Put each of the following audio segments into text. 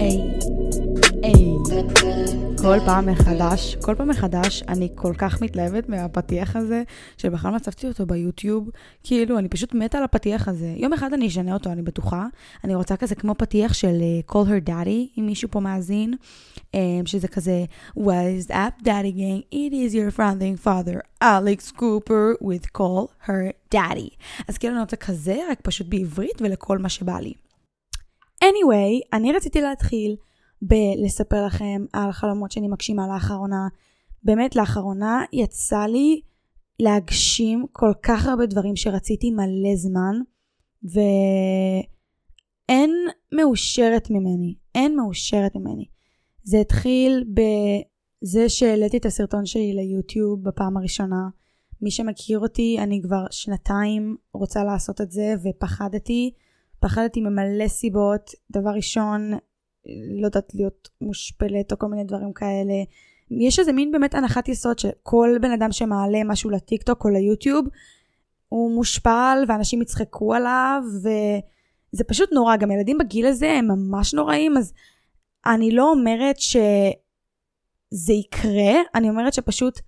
היי, היי. כל פעם מחדש, כל פעם מחדש, אני כל כך מתלהבת מהפתיח הזה, שבכלל מצבתי אותו ביוטיוב. כאילו, אני פשוט מתה על הפתיח הזה. יום אחד אני אשנה אותו, אני בטוחה. אני רוצה כזה כמו פתיח של uh, call her daddy, אם מישהו פה מאזין, um, שזה כזה, what is up daddy gang, it is your founding father, Alex Cooper, with call her daddy. אז כאילו אני רוצה כזה, רק פשוט בעברית ולכל מה שבא לי. Anyway, אני רציתי להתחיל בלספר לכם על חלומות שאני מגשימה לאחרונה. באמת, לאחרונה יצא לי להגשים כל כך הרבה דברים שרציתי מלא זמן, ואין מאושרת ממני. אין מאושרת ממני. זה התחיל בזה שהעליתי את הסרטון שלי ליוטיוב בפעם הראשונה. מי שמכיר אותי, אני כבר שנתיים רוצה לעשות את זה, ופחדתי. פחדתי ממלא סיבות. דבר ראשון, לא יודעת להיות מושפלת או כל מיני דברים כאלה. יש איזה מין באמת הנחת יסוד שכל בן אדם שמעלה משהו לטיקטוק או ליוטיוב, הוא מושפל ואנשים יצחקו עליו, וזה פשוט נורא. גם ילדים בגיל הזה הם ממש נוראים, אז אני לא אומרת שזה יקרה, אני אומרת שפשוט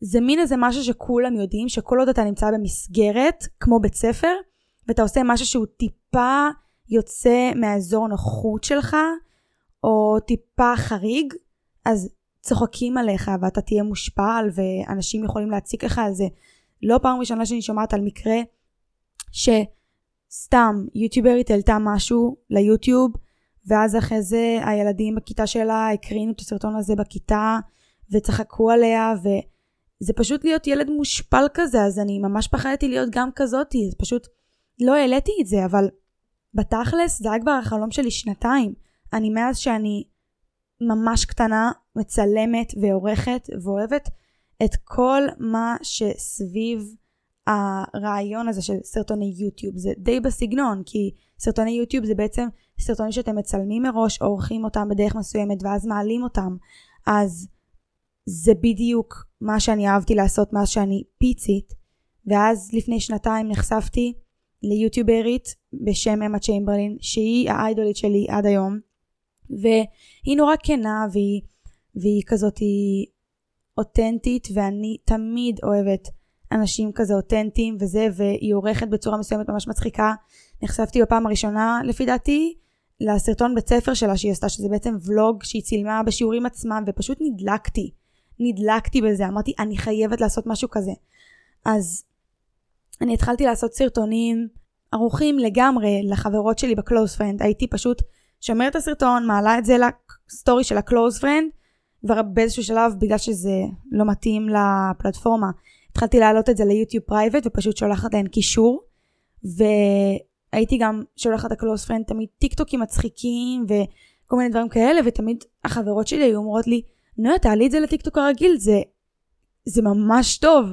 זה מין איזה משהו שכולם יודעים, שכל עוד אתה נמצא במסגרת, כמו בית ספר, ואתה עושה משהו שהוא טיפה יוצא מהאזור נוחות שלך, או טיפה חריג, אז צוחקים עליך ואתה תהיה מושפל ואנשים יכולים להציק לך על זה. לא פעם ראשונה שאני שומעת על מקרה שסתם יוטיוברית העלתה משהו ליוטיוב ואז אחרי זה הילדים בכיתה שלה הקרינו את הסרטון הזה בכיתה וצחקו עליה וזה פשוט להיות ילד מושפל כזה אז אני ממש פחדתי להיות גם כזאתי אז פשוט לא העליתי את זה אבל בתכלס זה היה כבר החלום שלי שנתיים אני מאז שאני ממש קטנה מצלמת ועורכת ואוהבת את כל מה שסביב הרעיון הזה של סרטוני יוטיוב. זה די בסגנון, כי סרטוני יוטיוב זה בעצם סרטונים שאתם מצלמים מראש, עורכים אותם בדרך מסוימת ואז מעלים אותם. אז זה בדיוק מה שאני אהבתי לעשות מאז שאני פיצית. ואז לפני שנתיים נחשפתי ליוטיוברית בשם אמה צ'יימברלין, שהיא האיידולית שלי עד היום. והיא נורא כנה והיא, והיא כזאת היא אותנטית ואני תמיד אוהבת אנשים כזה אותנטיים וזה והיא עורכת בצורה מסוימת ממש מצחיקה. נחשפתי בפעם הראשונה לפי דעתי לסרטון בית ספר שלה שהיא עשתה שזה בעצם ולוג שהיא צילמה בשיעורים עצמם ופשוט נדלקתי. נדלקתי בזה אמרתי אני חייבת לעשות משהו כזה. אז אני התחלתי לעשות סרטונים ערוכים לגמרי לחברות שלי ב close friend הייתי פשוט שומרת את הסרטון, מעלה את זה לסטורי של ה-close friend, כבר באיזשהו שלב, בגלל שזה לא מתאים לפלטפורמה, התחלתי להעלות את זה ליוטיוב private ופשוט שולחת להן קישור, והייתי גם שולחת ל-close friend תמיד טיק טוקים מצחיקים וכל מיני דברים כאלה, ותמיד החברות שלי היו אומרות לי, נויה, תעלי את זה לטיק טוק הרגיל, זה, זה ממש טוב.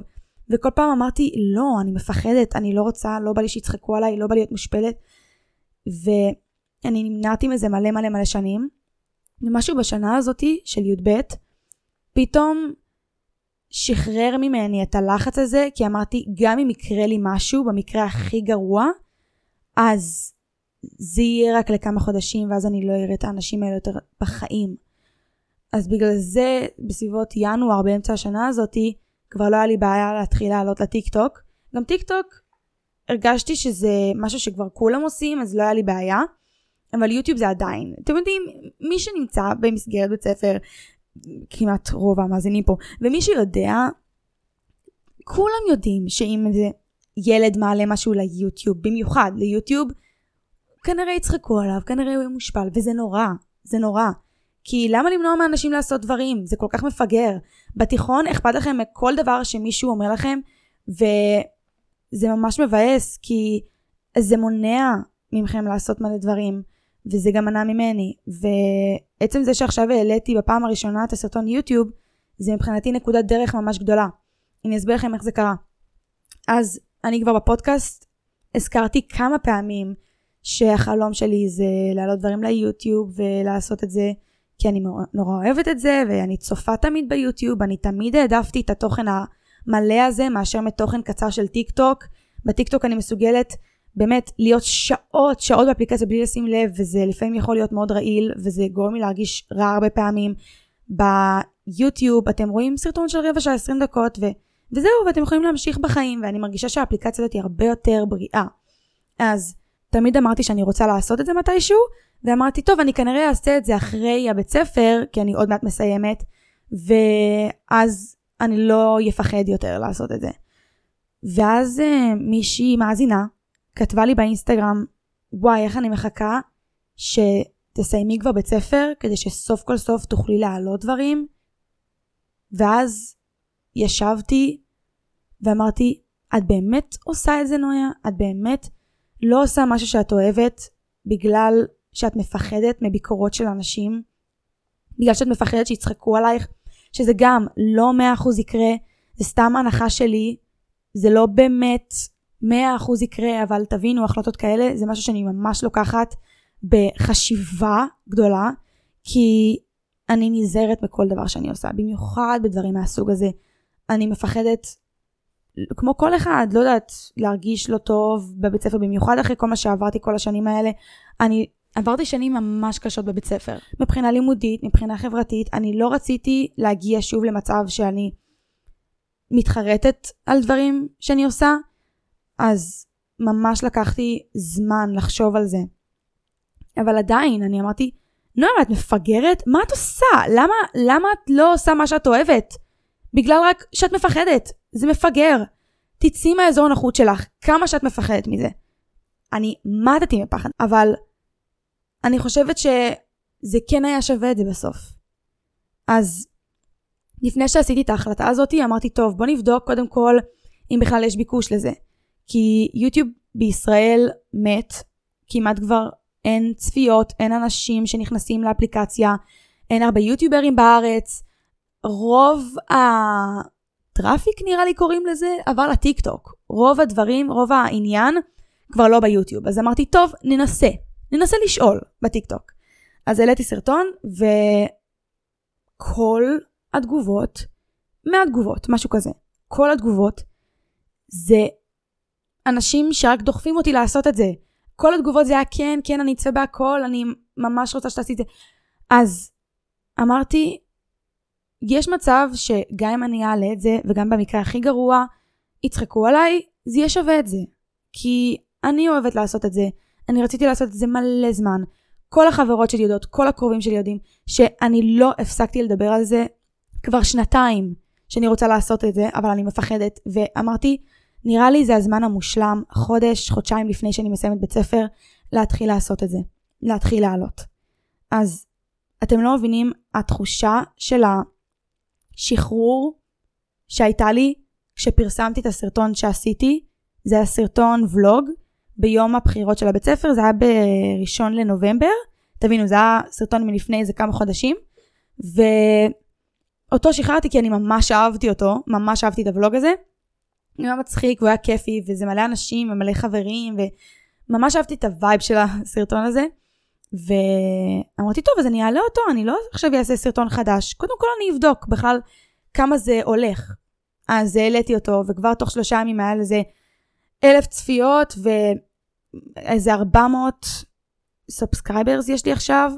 וכל פעם אמרתי, לא, אני מפחדת, אני לא רוצה, לא בא לי שיצחקו עליי, לא בא לי להיות מושפלת. ו... אני נמנעתי מזה מלא מלא מלא שנים. ומשהו בשנה הזאתי של י"ב, פתאום שחרר ממני את הלחץ הזה, כי אמרתי, גם אם יקרה לי משהו, במקרה הכי גרוע, אז זה יהיה רק לכמה חודשים, ואז אני לא אראה את האנשים האלה יותר בחיים. אז בגלל זה, בסביבות ינואר, באמצע השנה הזאתי, כבר לא היה לי בעיה להתחיל לעלות לטיק טוק. גם טיק טוק, הרגשתי שזה משהו שכבר כולם עושים, אז לא היה לי בעיה. אבל יוטיוב זה עדיין. אתם יודעים, מי שנמצא במסגרת בית ספר, כמעט רוב המאזינים פה, ומי שיודע, כולם יודעים שאם איזה ילד מעלה משהו ליוטיוב, במיוחד ליוטיוב, כנראה יצחקו עליו, כנראה הוא יהיה מושפל, וזה נורא, זה נורא. כי למה למנוע מאנשים לעשות דברים? זה כל כך מפגר. בתיכון אכפת לכם מכל דבר שמישהו אומר לכם, וזה ממש מבאס, כי זה מונע מכם לעשות מלא דברים. וזה גם מנע ממני. ועצם זה שעכשיו העליתי בפעם הראשונה את הסרטון יוטיוב, זה מבחינתי נקודת דרך ממש גדולה. אני אסביר לכם איך זה קרה. אז אני כבר בפודקאסט הזכרתי כמה פעמים שהחלום שלי זה להעלות דברים ליוטיוב ולעשות את זה כי אני נורא אוהבת את זה ואני צופה תמיד ביוטיוב, אני תמיד העדפתי את התוכן המלא הזה מאשר מתוכן קצר של טיק טוק. בטיק טוק אני מסוגלת באמת להיות שעות, שעות באפליקציה בלי לשים לב, וזה לפעמים יכול להיות מאוד רעיל, וזה גורם לי להרגיש רע הרבה פעמים. ביוטיוב אתם רואים סרטון של רבע שעה 20 דקות, ו... וזהו, ואתם יכולים להמשיך בחיים, ואני מרגישה שהאפליקציה הזאת היא הרבה יותר בריאה. אז תמיד אמרתי שאני רוצה לעשות את זה מתישהו, ואמרתי, טוב, אני כנראה אעשה את זה אחרי הבית ספר, כי אני עוד מעט מסיימת, ואז אני לא אפחד יותר לעשות את זה. ואז uh, מישהי מאזינה כתבה לי באינסטגרם, וואי, איך אני מחכה שתסיימי כבר בית ספר, כדי שסוף כל סוף תוכלי להעלות דברים. ואז ישבתי ואמרתי, את באמת עושה את זה, נויה? את באמת לא עושה משהו שאת אוהבת בגלל שאת מפחדת מביקורות של אנשים? בגלל שאת מפחדת שיצחקו עלייך? שזה גם לא מאה אחוז יקרה, זה סתם הנחה שלי, זה לא באמת מאה אחוז יקרה, אבל תבינו, החלטות כאלה זה משהו שאני ממש לוקחת בחשיבה גדולה, כי אני נזהרת בכל דבר שאני עושה, במיוחד בדברים מהסוג הזה. אני מפחדת, כמו כל אחד, לא יודעת, להרגיש לא טוב בבית ספר, במיוחד אחרי כל מה שעברתי כל השנים האלה. אני עברתי שנים ממש קשות בבית ספר. מבחינה לימודית, מבחינה חברתית, אני לא רציתי להגיע שוב למצב שאני מתחרטת על דברים שאני עושה, אז ממש לקחתי זמן לחשוב על זה. אבל עדיין, אני אמרתי, נועם, את מפגרת? מה את עושה? למה, למה את לא עושה מה שאת אוהבת? בגלל רק שאת מפחדת. זה מפגר. תצאי מהאזור הנוחות שלך, כמה שאת מפחדת מזה. אני מתתי מפחד, אבל אני חושבת שזה כן היה שווה את זה בסוף. אז לפני שעשיתי את ההחלטה הזאת, אמרתי, טוב, בוא נבדוק קודם כל אם בכלל יש ביקוש לזה. כי יוטיוב בישראל מת, כמעט כבר אין צפיות, אין אנשים שנכנסים לאפליקציה, אין הרבה יוטיוברים בארץ. רוב ה traffic נראה לי קוראים לזה, עבר לטיק טוק. רוב הדברים, רוב העניין כבר לא ביוטיוב. אז אמרתי, טוב, ננסה. ננסה לשאול בטיק טוק. אז העליתי סרטון, וכל התגובות, מהתגובות, משהו כזה, כל התגובות, זה אנשים שרק דוחפים אותי לעשות את זה. כל התגובות זה היה כן, כן, אני אצא בהכל, אני ממש רוצה שתעשי את זה. אז אמרתי, יש מצב שגם אם אני אעלה את זה, וגם במקרה הכי גרוע, יצחקו עליי, זה יהיה שווה את זה. כי אני אוהבת לעשות את זה, אני רציתי לעשות את זה מלא זמן. כל החברות שלי יודעות, כל הקרובים שלי יודעים, שאני לא הפסקתי לדבר על זה כבר שנתיים שאני רוצה לעשות את זה, אבל אני מפחדת, ואמרתי, נראה לי זה הזמן המושלם, חודש, חודשיים לפני שאני מסיימת בית ספר, להתחיל לעשות את זה, להתחיל לעלות. אז אתם לא מבינים, התחושה של השחרור שהייתה לי כשפרסמתי את הסרטון שעשיתי, זה היה סרטון ולוג ביום הבחירות של הבית ספר, זה היה בראשון לנובמבר, תבינו, זה היה סרטון מלפני איזה כמה חודשים, ואותו שחררתי כי אני ממש אהבתי אותו, ממש אהבתי את הוולוג הזה. הוא היה מצחיק, והוא היה כיפי, וזה מלא אנשים ומלא חברים, וממש אהבתי את ה vibe של הסרטון הזה. ואמרתי, טוב, אז אני אעלה אותו, אני לא עכשיו אעשה סרטון חדש. קודם כל אני אבדוק בכלל כמה זה הולך. אז העליתי אותו, וכבר תוך שלושה ימים היה לזה אלף צפיות, ואיזה 400 subscribers יש לי עכשיו,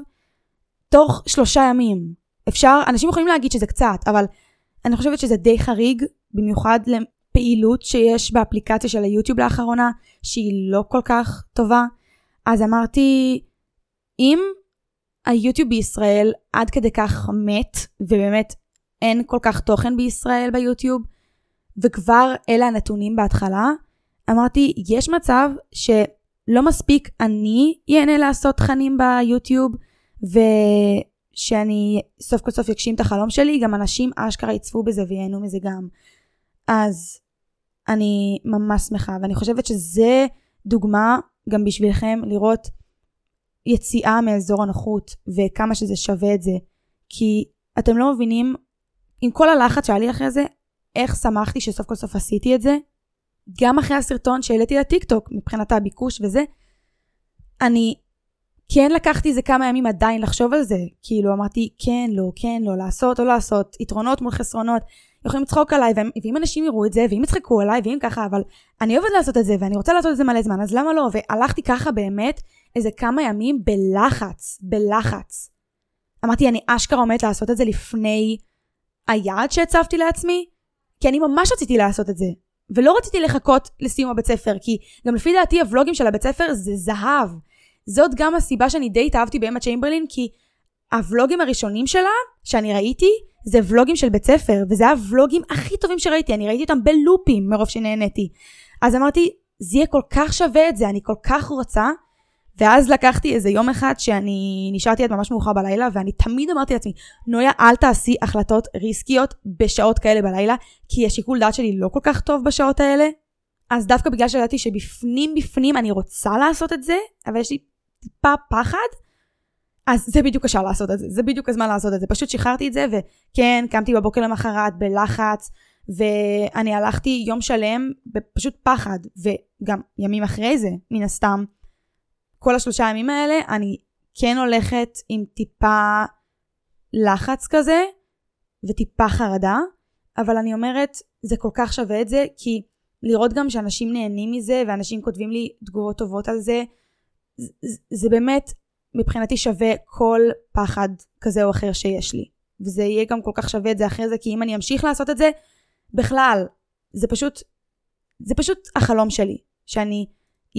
תוך שלושה ימים. אפשר, אנשים יכולים להגיד שזה קצת, אבל אני חושבת שזה די חריג, במיוחד לפעילות שיש באפליקציה של היוטיוב לאחרונה, שהיא לא כל כך טובה. אז אמרתי, אם היוטיוב בישראל עד כדי כך מת, ובאמת אין כל כך תוכן בישראל ביוטיוב, וכבר אלה הנתונים בהתחלה, אמרתי, יש מצב שלא מספיק אני ייהנה לעשות תכנים ביוטיוב, ושאני סוף כל סוף אגשים את החלום שלי, גם אנשים אשכרה יצפו בזה וייהנו מזה גם. אז אני ממש שמחה, ואני חושבת שזה דוגמה גם בשבילכם לראות יציאה מאזור הנוחות, וכמה שזה שווה את זה. כי אתם לא מבינים, עם כל הלחץ שהיה לי אחרי זה, איך שמחתי שסוף כל סוף עשיתי את זה, גם אחרי הסרטון שהעליתי לטיק טוק, מבחינת הביקוש וזה, אני כן לקחתי איזה כמה ימים עדיין לחשוב על זה. כאילו אמרתי כן, לא, כן, לא, לעשות או לא לעשות, יתרונות מול חסרונות. יכולים לצחוק עליי, ואם אנשים יראו את זה, ואם יצחקו עליי, ואם ככה, אבל אני אוהבת לעשות את זה, ואני רוצה לעשות את זה מלא זמן, אז למה לא? והלכתי ככה באמת איזה כמה ימים בלחץ, בלחץ. אמרתי, אני אשכרה עומדת לעשות את זה לפני היעד שהצבתי לעצמי, כי אני ממש רציתי לעשות את זה. ולא רציתי לחכות לסיום הבית ספר, כי גם לפי דעתי הוולוגים של הבית ספר זה זהב. זאת גם הסיבה שאני די התאהבתי באמה צ'יימברלין, כי הוולוגים הראשונים שלה, שאני ראיתי, זה ולוגים של בית ספר, וזה הוולוגים הכי טובים שראיתי, אני ראיתי אותם בלופים מרוב שנהניתי. אז אמרתי, זה יהיה כל כך שווה את זה, אני כל כך רוצה. ואז לקחתי איזה יום אחד שאני נשארתי עד ממש מאוחר בלילה, ואני תמיד אמרתי לעצמי, נויה, אל תעשי החלטות ריסקיות בשעות כאלה בלילה, כי השיקול דעת שלי לא כל כך טוב בשעות האלה. אז דווקא בגלל שידעתי שבפנים בפנים אני רוצה לעשות את זה, אבל יש לי טיפה פחד, אז זה בדיוק השעה לעשות את זה, זה בדיוק הזמן לעשות את זה. פשוט שחררתי את זה, וכן, קמתי בבוקר למחרת בלחץ, ואני הלכתי יום שלם בפשוט פחד, וגם ימים אחרי זה, מן הסתם. כל השלושה ימים האלה, אני כן הולכת עם טיפה לחץ כזה, וטיפה חרדה, אבל אני אומרת, זה כל כך שווה את זה, כי לראות גם שאנשים נהנים מזה, ואנשים כותבים לי תגובות טובות על זה, זה, זה באמת מבחינתי שווה כל פחד כזה או אחר שיש לי. וזה יהיה גם כל כך שווה את זה אחרי זה, כי אם אני אמשיך לעשות את זה, בכלל, זה פשוט, זה פשוט החלום שלי, שאני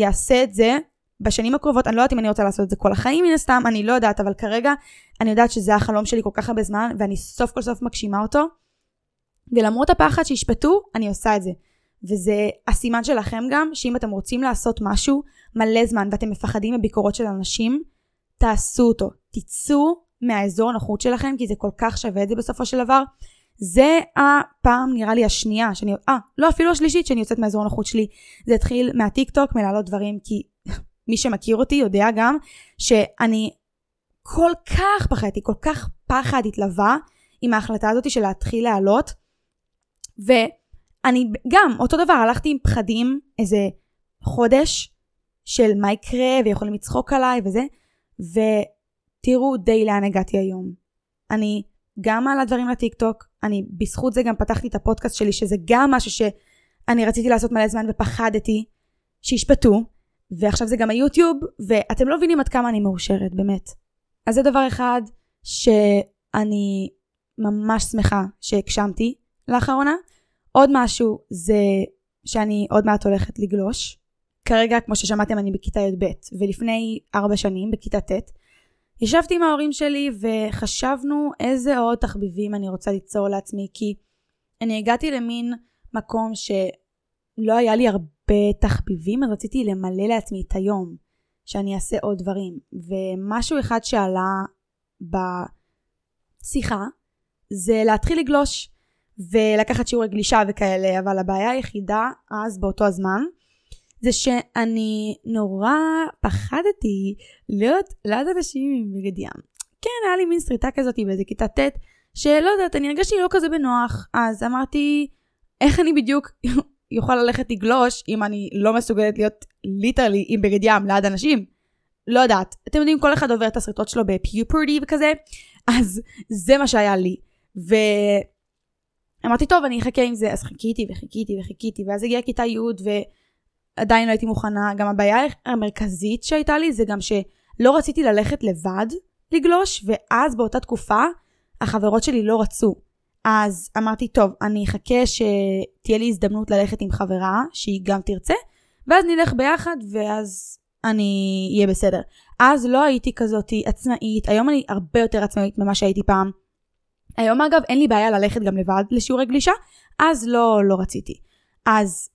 אעשה את זה בשנים הקרובות, אני לא יודעת אם אני רוצה לעשות את זה כל החיים מן הסתם, אני לא יודעת, אבל כרגע אני יודעת שזה החלום שלי כל כך הרבה זמן, ואני סוף כל סוף מגשימה אותו. ולמרות הפחד שישפטו, אני עושה את זה. וזה הסימן שלכם גם, שאם אתם רוצים לעשות משהו מלא זמן ואתם מפחדים מביקורות של אנשים, תעשו אותו. תצאו מהאזור הנוחות שלכם, כי זה כל כך שווה את זה בסופו של דבר. זה הפעם נראה לי השנייה, שאני, אה, לא אפילו השלישית שאני יוצאת מהאזור הנוחות שלי. זה התחיל מהטיק טוק, מלהעלות דברים, כי מי שמכיר אותי יודע גם שאני כל כך פחדתי, כל כך פחד התלווה עם ההחלטה הזאת של להתחיל להעלות. ואני גם, אותו דבר, הלכתי עם פחדים איזה חודש של מה יקרה ויכולים לצחוק עליי וזה, ותראו די לאן הגעתי היום. אני גם מעלה דברים לטיק טוק, אני בזכות זה גם פתחתי את הפודקאסט שלי, שזה גם משהו שאני רציתי לעשות מלא זמן ופחדתי שישפטו, ועכשיו זה גם היוטיוב, ואתם לא מבינים עד כמה אני מאושרת, באמת. אז זה דבר אחד שאני ממש שמחה שהגשמתי לאחרונה. עוד משהו זה שאני עוד מעט הולכת לגלוש. כרגע, כמו ששמעתם, אני בכיתה י"ב, ולפני ארבע שנים, בכיתה ט', ישבתי עם ההורים שלי וחשבנו איזה עוד תחביבים אני רוצה ליצור לעצמי, כי אני הגעתי למין מקום שלא היה לי הרבה תחביבים, אז רציתי למלא לעצמי את היום, שאני אעשה עוד דברים. ומשהו אחד שעלה בשיחה, זה להתחיל לגלוש ולקחת שיעורי גלישה וכאלה, אבל הבעיה היחידה אז, באותו הזמן, זה שאני נורא פחדתי להיות ליד אנשים עם בגד ים. כן, היה לי מין שריטה כזאת באיזה כיתה ט', שלא יודעת, אני הרגשתי לא כזה בנוח, אז אמרתי, איך אני בדיוק יוכל ללכת לגלוש אם אני לא מסוגלת להיות ליטרלי עם בגד ים ליד אנשים? לא יודעת. אתם יודעים, כל אחד עובר את הסריטות שלו בפיופרטי וכזה, אז זה מה שהיה לי. ואמרתי, טוב, אני אחכה עם זה, אז חיכיתי וחיכיתי וחיכיתי, ואז הגיעה כיתה י' ו... עדיין לא הייתי מוכנה. גם הבעיה המרכזית שהייתה לי זה גם שלא רציתי ללכת לבד לגלוש, ואז באותה תקופה החברות שלי לא רצו. אז אמרתי, טוב, אני אחכה שתהיה לי הזדמנות ללכת עם חברה שהיא גם תרצה, ואז נלך ביחד, ואז אני אהיה בסדר. אז לא הייתי כזאת עצמאית, היום אני הרבה יותר עצמאית ממה שהייתי פעם. היום אגב אין לי בעיה ללכת גם לבד לשיעורי גלישה, אז לא, לא רציתי. אז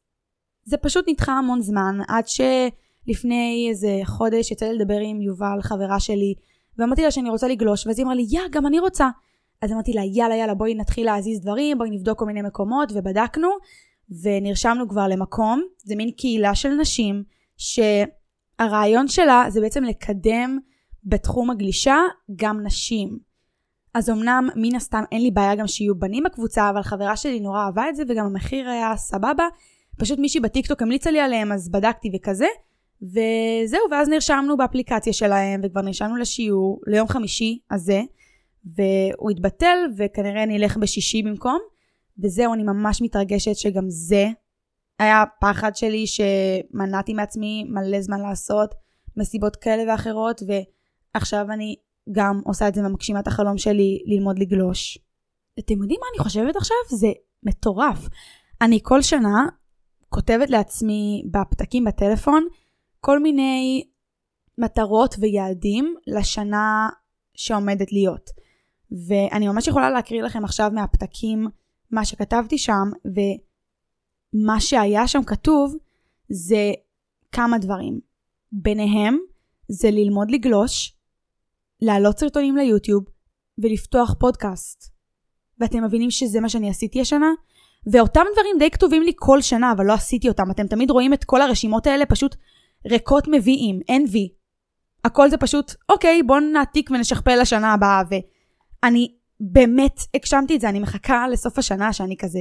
זה פשוט נדחה המון זמן, עד שלפני איזה חודש יצא לי לדבר עם יובל, חברה שלי, ואמרתי לה שאני רוצה לגלוש, ואז היא אמרה לי, יא, גם אני רוצה. אז אמרתי לה, יאללה, יאללה, בואי נתחיל להזיז דברים, בואי נבדוק כל מיני מקומות, ובדקנו, ונרשמנו כבר למקום. זה מין קהילה של נשים, שהרעיון שלה זה בעצם לקדם בתחום הגלישה גם נשים. אז אמנם מן הסתם אין לי בעיה גם שיהיו בנים בקבוצה, אבל חברה שלי נורא אהבה את זה, וגם המחיר היה סבבה, פשוט מישהי בטיקטוק המליצה לי עליהם, אז בדקתי וכזה, וזהו, ואז נרשמנו באפליקציה שלהם, וכבר נרשמנו לשיעור ליום חמישי הזה, והוא התבטל, וכנראה נלך בשישי במקום, וזהו, אני ממש מתרגשת שגם זה היה פחד שלי שמנעתי מעצמי מלא זמן לעשות מסיבות כאלה ואחרות, ועכשיו אני גם עושה את זה ומגשימה את החלום שלי ללמוד לגלוש. אתם יודעים מה אני חושבת עכשיו? זה מטורף. אני כל שנה כותבת לעצמי בפתקים בטלפון כל מיני מטרות ויעדים לשנה שעומדת להיות. ואני ממש יכולה להקריא לכם עכשיו מהפתקים מה שכתבתי שם, ומה שהיה שם כתוב זה כמה דברים. ביניהם זה ללמוד לגלוש, להעלות סרטונים ליוטיוב ולפתוח פודקאסט. ואתם מבינים שזה מה שאני עשיתי השנה? ואותם דברים די כתובים לי כל שנה, אבל לא עשיתי אותם. אתם תמיד רואים את כל הרשימות האלה פשוט ריקות מביאים, אין וי. הכל זה פשוט, אוקיי, בואו נעתיק ונשכפל לשנה הבאה. ואני באמת הגשמתי את זה, אני מחכה לסוף השנה שאני כזה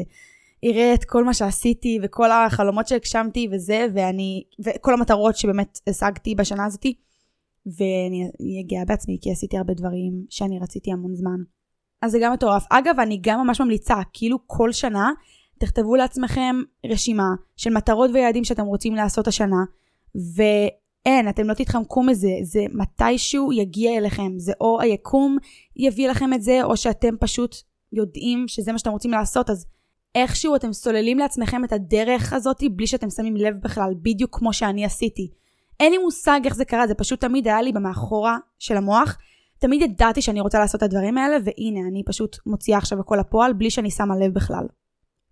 אראה את כל מה שעשיתי וכל החלומות שהגשמתי וזה, ואני, וכל המטרות שבאמת השגתי בשנה הזאתי. ואני אהיה גאה בעצמי, כי עשיתי הרבה דברים שאני רציתי המון זמן. אז זה גם מטורף. אגב, אני גם ממש ממליצה, כאילו כל שנה תכתבו לעצמכם רשימה של מטרות ויעדים שאתם רוצים לעשות השנה, ואין, אתם לא תתחמקו מזה, זה מתישהו יגיע אליכם, זה או היקום יביא לכם את זה, או שאתם פשוט יודעים שזה מה שאתם רוצים לעשות, אז איכשהו אתם סוללים לעצמכם את הדרך הזאת בלי שאתם שמים לב בכלל, בדיוק כמו שאני עשיתי. אין לי מושג איך זה קרה, זה פשוט תמיד היה לי במאחורה של המוח. תמיד ידעתי שאני רוצה לעשות את הדברים האלה, והנה, אני פשוט מוציאה עכשיו הכל לפועל בלי שאני שמה לב בכלל.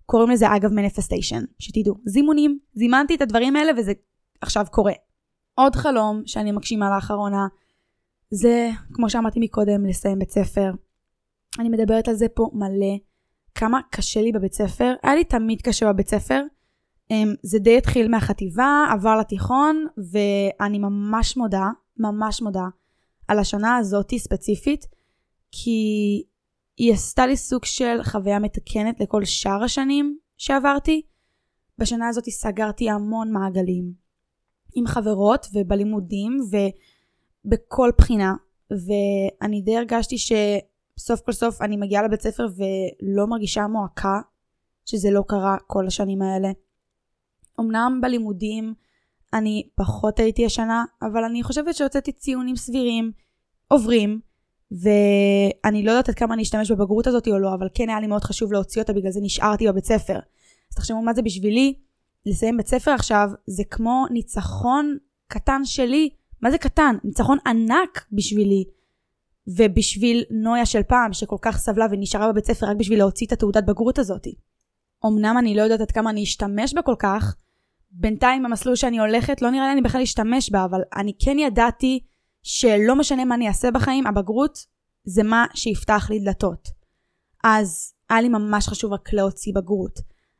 קוראים לזה אגב מניפסטיישן, שתדעו. זימונים, זימנתי את הדברים האלה וזה עכשיו קורה. עוד חלום שאני מגשימה לאחרונה, זה, כמו שאמרתי מקודם, לסיים בית ספר. אני מדברת על זה פה מלא. כמה קשה לי בבית ספר. היה לי תמיד קשה בבית ספר. אמ, זה די התחיל מהחטיבה, עבר לתיכון, ואני ממש מודה, ממש מודה, על השנה הזאתי ספציפית, כי היא עשתה לי סוג של חוויה מתקנת לכל שאר השנים שעברתי. בשנה הזאת סגרתי המון מעגלים. עם חברות ובלימודים ובכל בחינה. ואני די הרגשתי שסוף כל סוף אני מגיעה לבית ספר ולא מרגישה מועקה, שזה לא קרה כל השנים האלה. אמנם בלימודים אני פחות הייתי השנה, אבל אני חושבת שהוצאתי ציונים סבירים, עוברים, ואני לא יודעת עד כמה אני אשתמש בבגרות הזאת או לא, אבל כן היה לי מאוד חשוב להוציא אותה, בגלל זה נשארתי בבית ספר. אז תחשבו מה זה בשבילי, לסיים בית ספר עכשיו, זה כמו ניצחון קטן שלי. מה זה קטן? ניצחון ענק בשבילי. ובשביל נויה של פעם, שכל כך סבלה ונשארה בבית ספר רק בשביל להוציא את התעודת בגרות הזאת. אמנם אני לא יודעת עד כמה אני אשתמש בה כל כך, בינתיים במסלול שאני הולכת, לא נראה לי אני בכלל אשתמש בה, אבל אני כן ידעתי שלא משנה מה אני אעשה בחיים, הבגרות זה מה שיפתח לי דלתות. אז היה לי ממש חשוב רק להוציא בגרות,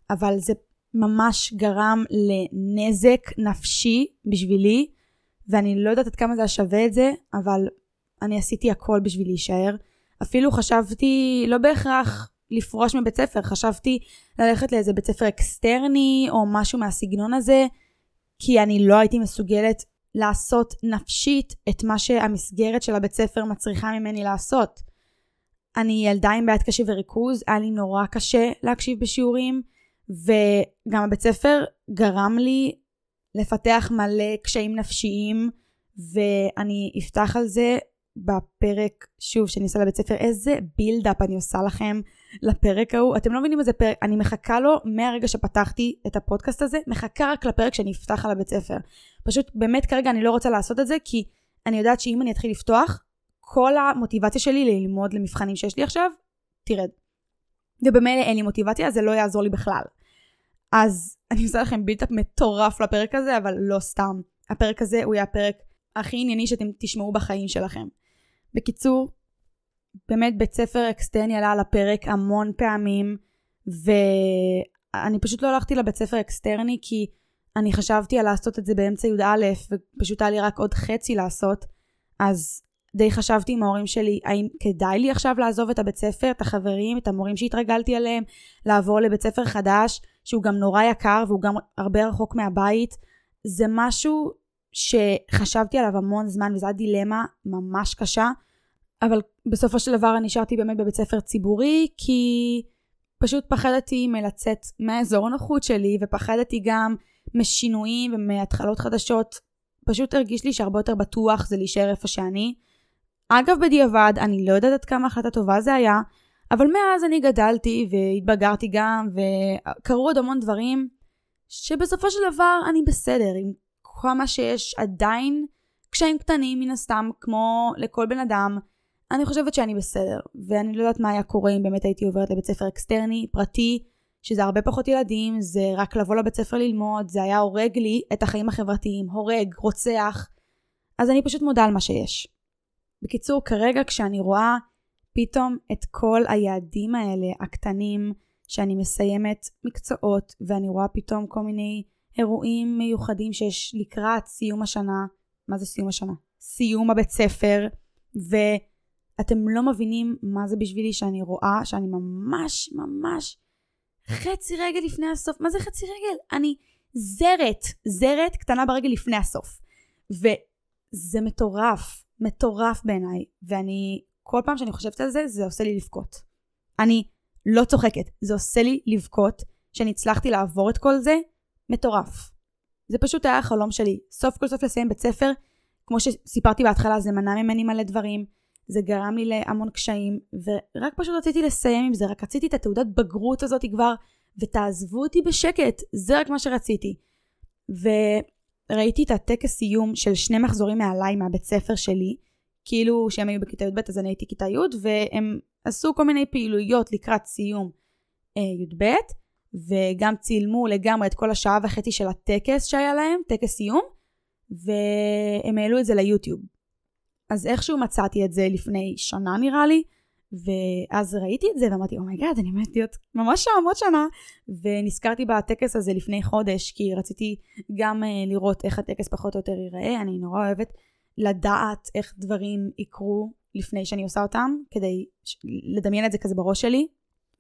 אבל זה ממש גרם לנזק נפשי בשבילי, ואני לא יודעת עד כמה זה היה שווה את זה, אבל אני עשיתי הכל בשביל להישאר. אפילו חשבתי, לא בהכרח לפרוש מבית ספר, חשבתי ללכת לאיזה בית ספר אקסטרני או משהו מהסגנון הזה, כי אני לא הייתי מסוגלת לעשות נפשית את מה שהמסגרת של הבית ספר מצריכה ממני לעשות. אני ילדה עם בעיית קשב וריכוז, היה לי נורא קשה להקשיב בשיעורים, וגם הבית ספר גרם לי לפתח מלא קשיים נפשיים, ואני אפתח על זה בפרק, שוב, שאני עושה לבית ספר, איזה בילדאפ אני עושה לכם לפרק ההוא. אתם לא מבינים איזה פרק, אני מחכה לו מהרגע שפתחתי את הפודקאסט הזה, מחכה רק לפרק שאני אפתח על הבית ספר. פשוט באמת כרגע אני לא רוצה לעשות את זה, כי אני יודעת שאם אני אתחיל לפתוח, כל המוטיבציה שלי ללמוד למבחנים שיש לי עכשיו, תרד. ובמילא אין לי מוטיבציה, זה לא יעזור לי בכלל. אז אני עושה לכם buildup מטורף לפרק הזה, אבל לא סתם. הפרק הזה הוא יהיה הפרק הכי ענייני שאתם תשמעו בחיים שלכם. בקיצור, באמת בית ספר אקסטרני עלה על הפרק המון פעמים, ואני פשוט לא הלכתי לבית ספר אקסטרני כי אני חשבתי על לעשות את זה באמצע י"א, ופשוט היה לי רק עוד חצי לעשות, אז די חשבתי עם ההורים שלי, האם כדאי לי עכשיו לעזוב את הבית ספר, את החברים, את המורים שהתרגלתי עליהם, לעבור לבית ספר חדש, שהוא גם נורא יקר והוא גם הרבה רחוק מהבית. זה משהו שחשבתי עליו המון זמן וזו הייתה דילמה ממש קשה, אבל בסופו של דבר אני נשארתי באמת בבית ספר ציבורי, כי פשוט פחדתי מלצאת מהאזור הנוחות שלי, ופחדתי גם משינויים ומהתחלות חדשות. פשוט הרגיש לי שהרבה יותר בטוח זה להישאר איפה שאני. אגב, בדיעבד, אני לא יודעת עד כמה החלטה טובה זה היה, אבל מאז אני גדלתי והתבגרתי גם, וקרו עוד המון דברים, שבסופו של דבר אני בסדר עם כמה שיש עדיין קשיים קטנים מן הסתם, כמו לכל בן אדם. אני חושבת שאני בסדר, ואני לא יודעת מה היה קורה אם באמת הייתי עוברת לבית ספר אקסטרני, פרטי, שזה הרבה פחות ילדים, זה רק לבוא לבית ספר ללמוד, זה היה הורג לי את החיים החברתיים, הורג, רוצח. אז אני פשוט מודה על מה שיש. בקיצור, כרגע כשאני רואה פתאום את כל היעדים האלה, הקטנים, שאני מסיימת מקצועות, ואני רואה פתאום כל מיני אירועים מיוחדים שיש לקראת סיום השנה. מה זה סיום השנה? סיום הבית ספר, ואתם לא מבינים מה זה בשבילי שאני רואה שאני ממש ממש חצי רגל לפני הסוף. מה זה חצי רגל? אני זרת, זרת קטנה ברגל לפני הסוף. וזה מטורף, מטורף בעיניי, ואני, כל פעם שאני חושבת על זה, זה עושה לי לבכות. אני לא צוחקת, זה עושה לי לבכות שאני הצלחתי לעבור את כל זה, מטורף. זה פשוט היה החלום שלי, סוף כל סוף לסיים בית ספר, כמו שסיפרתי בהתחלה, זה מנע ממני מלא דברים, זה גרם לי להמון קשיים, ורק פשוט רציתי לסיים עם זה, רק רציתי את התעודת בגרות הזאת כבר, ותעזבו אותי בשקט, זה רק מה שרציתי. וראיתי את הטקס סיום של שני מחזורים מעליי מהבית ספר שלי, כאילו שהם היו בכיתה י"ב אז אני הייתי כיתה י', והם עשו כל מיני פעילויות לקראת סיום אה, י"ב, וגם צילמו לגמרי את כל השעה וחצי של הטקס שהיה להם, טקס סיום, והם העלו את זה ליוטיוב. אז איכשהו מצאתי את זה לפני שנה נראה לי, ואז ראיתי את זה ואמרתי, oh my god, oh אני עומדת להיות ממש שם עוד שנה, ונזכרתי בטקס הזה לפני חודש, כי רציתי גם uh, לראות איך הטקס פחות או יותר ייראה, אני נורא אוהבת לדעת איך דברים יקרו לפני שאני עושה אותם, כדי לדמיין את זה כזה בראש שלי,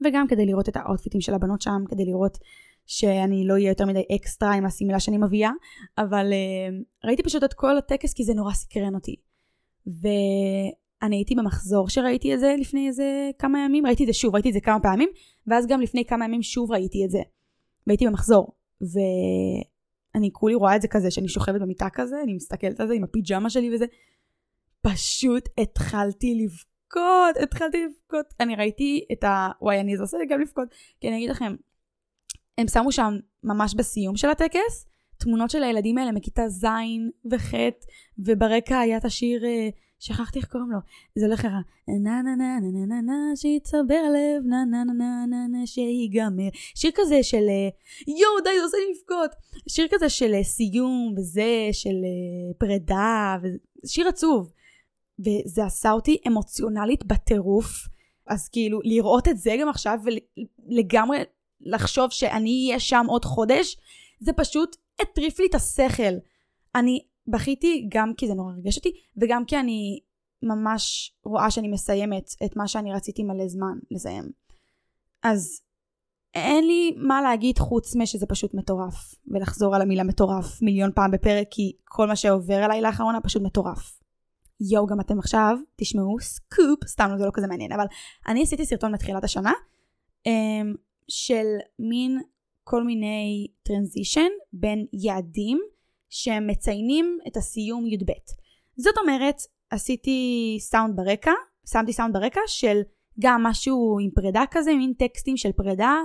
וגם כדי לראות את האוטפיטים של הבנות שם, כדי לראות שאני לא אהיה יותר מדי אקסטרה עם השמלה שאני מביאה, אבל uh, ראיתי פשוט את כל הטקס כי זה נורא סקרן אותי. ואני הייתי במחזור שראיתי את זה לפני איזה כמה ימים, ראיתי את זה שוב, ראיתי את זה כמה פעמים, ואז גם לפני כמה ימים שוב ראיתי את זה. והייתי במחזור, ואני כולי רואה את זה כזה, שאני שוכבת במיטה כזה, אני מסתכלת על זה עם הפיג'מה שלי וזה. פשוט התחלתי לבכות, התחלתי לבכות. אני ראיתי את ה... וואי, אני עושה לי גם לבכות. כי אני אגיד לכם, הם שמו שם ממש בסיום של הטקס, תמונות של הילדים האלה מכיתה ז' וח' וברקע היה את השיר, אה, שכחתי איך קוראים לו, זה הולך ככה, נה נה נה נה נה נה נה שיצבר הלב, נה נה נה נה נה נה שיגמר. שיר כזה של אה, יואו די זה עושה לי לבכות. שיר כזה של אה, סיום וזה, של פרידה, שיר עצוב. וזה עשה אותי אמוציונלית בטירוף. אז כאילו לראות את זה גם עכשיו ולגמרי לחשוב שאני אהיה שם עוד חודש, זה פשוט הטריף לי את השכל. אני בכיתי גם כי זה נורא ריגש אותי, וגם כי אני ממש רואה שאני מסיימת את מה שאני רציתי מלא זמן לסיים. אז אין לי מה להגיד חוץ משזה פשוט מטורף, ולחזור על המילה מטורף מיליון פעם בפרק, כי כל מה שעובר עליי לאחרונה פשוט מטורף. יואו, גם אתם עכשיו תשמעו סקופ, סתם זה לא כזה מעניין, אבל אני עשיתי סרטון מתחילת השנה, אמ, של מין כל מיני transition בין יעדים שמציינים את הסיום י"ב. זאת אומרת, עשיתי סאונד ברקע, שמתי סאונד ברקע של גם משהו עם פרידה כזה, מין טקסטים של פרידה.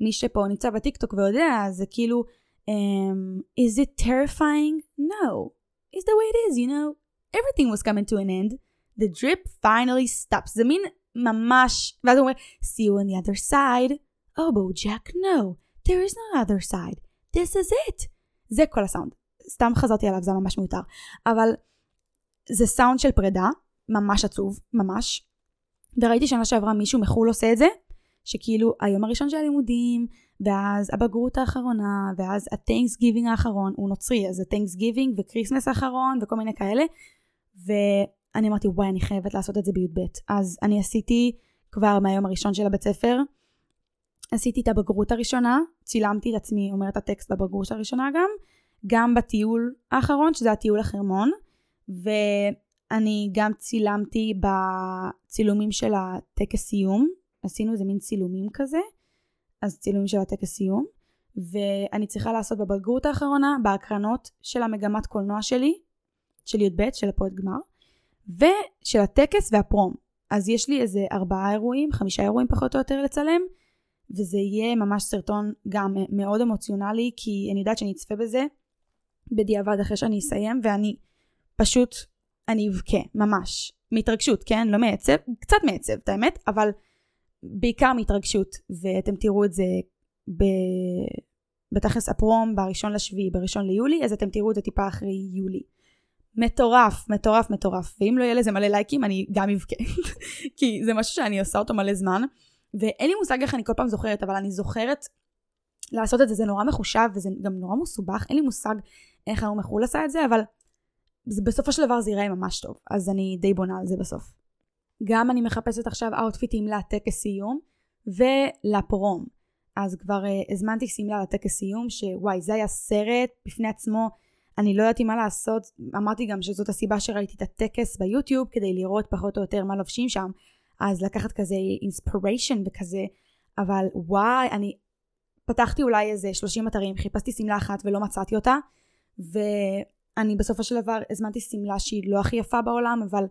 מי שפה נמצא בטיקטוק ויודע, זה כאילו, um, is it terrifying? No. It's the way it is, you know? Everything was coming to an end. The drip finally stops. זה מין ממש, ואז הוא אומר, see you on the other side. Oh, Bojack, no. There is no other side, this is it. זה כל הסאונד. סתם חזרתי עליו, זה ממש מיותר. אבל זה סאונד של פרידה, ממש עצוב, ממש. וראיתי שנה שעברה מישהו מחו"ל עושה את זה, שכאילו היום הראשון של הלימודים, ואז הבגרות האחרונה, ואז ה-Thanksgiving האחרון, הוא נוצרי, אז ה-Thanksgiving וכריסמס האחרון, וכל מיני כאלה. ואני אמרתי, וואי, אני חייבת לעשות את זה בי"ב. אז אני עשיתי כבר מהיום הראשון של הבית ספר, עשיתי את הבגרות הראשונה, צילמתי את עצמי אומרת הטקסט בבגרות הראשונה גם, גם בטיול האחרון, שזה הטיול החרמון, ואני גם צילמתי בצילומים של הטקס סיום, עשינו איזה מין צילומים כזה, אז צילומים של הטקס סיום, ואני צריכה לעשות בבגרות האחרונה, בהקרנות של המגמת קולנוע שלי, של י"ב, של הפרויקט גמר, ושל הטקס והפרום. אז יש לי איזה ארבעה אירועים, חמישה אירועים פחות או יותר לצלם, וזה יהיה ממש סרטון גם מאוד אמוציונלי, כי אני יודעת שאני אצפה בזה בדיעבד אחרי שאני אסיים, ואני פשוט, אני אבכה, ממש. מהתרגשות, כן? לא מעצב, קצת מעצב, את האמת, אבל בעיקר מהתרגשות, ואתם תראו את זה ב... בתכלס הפרום בראשון לשביעי, בראשון ליולי, אז אתם תראו את זה טיפה אחרי יולי. מטורף, מטורף, מטורף. ואם לא יהיה לזה מלא לייקים, אני גם אבכה. כי זה משהו שאני עושה אותו מלא זמן, ואין לי מושג איך אני כל פעם זוכרת, אבל אני זוכרת לעשות את זה, זה נורא מחושב וזה גם נורא מסובך, אין לי מושג איך ההוא מחו"ל עשה את זה, אבל בסופו של דבר זה ייראה ממש טוב, אז אני די בונה על זה בסוף. גם אני מחפשת עכשיו אאוטפיטים לטקס סיום ולפרום. אז כבר uh, הזמנתי שמלה לטקס סיום, שוואי, זה היה סרט בפני עצמו, אני לא ידעתי מה לעשות, אמרתי גם שזאת הסיבה שראיתי את הטקס ביוטיוב, כדי לראות פחות או יותר מה לובשים שם, אז לקחת כזה אינספיריישן וכזה, אבל וואי, אני פתחתי אולי איזה 30 אתרים, חיפשתי שמלה אחת ולא מצאתי אותה, ואני בסופו של דבר הזמנתי שמלה שהיא לא הכי יפה בעולם, אבל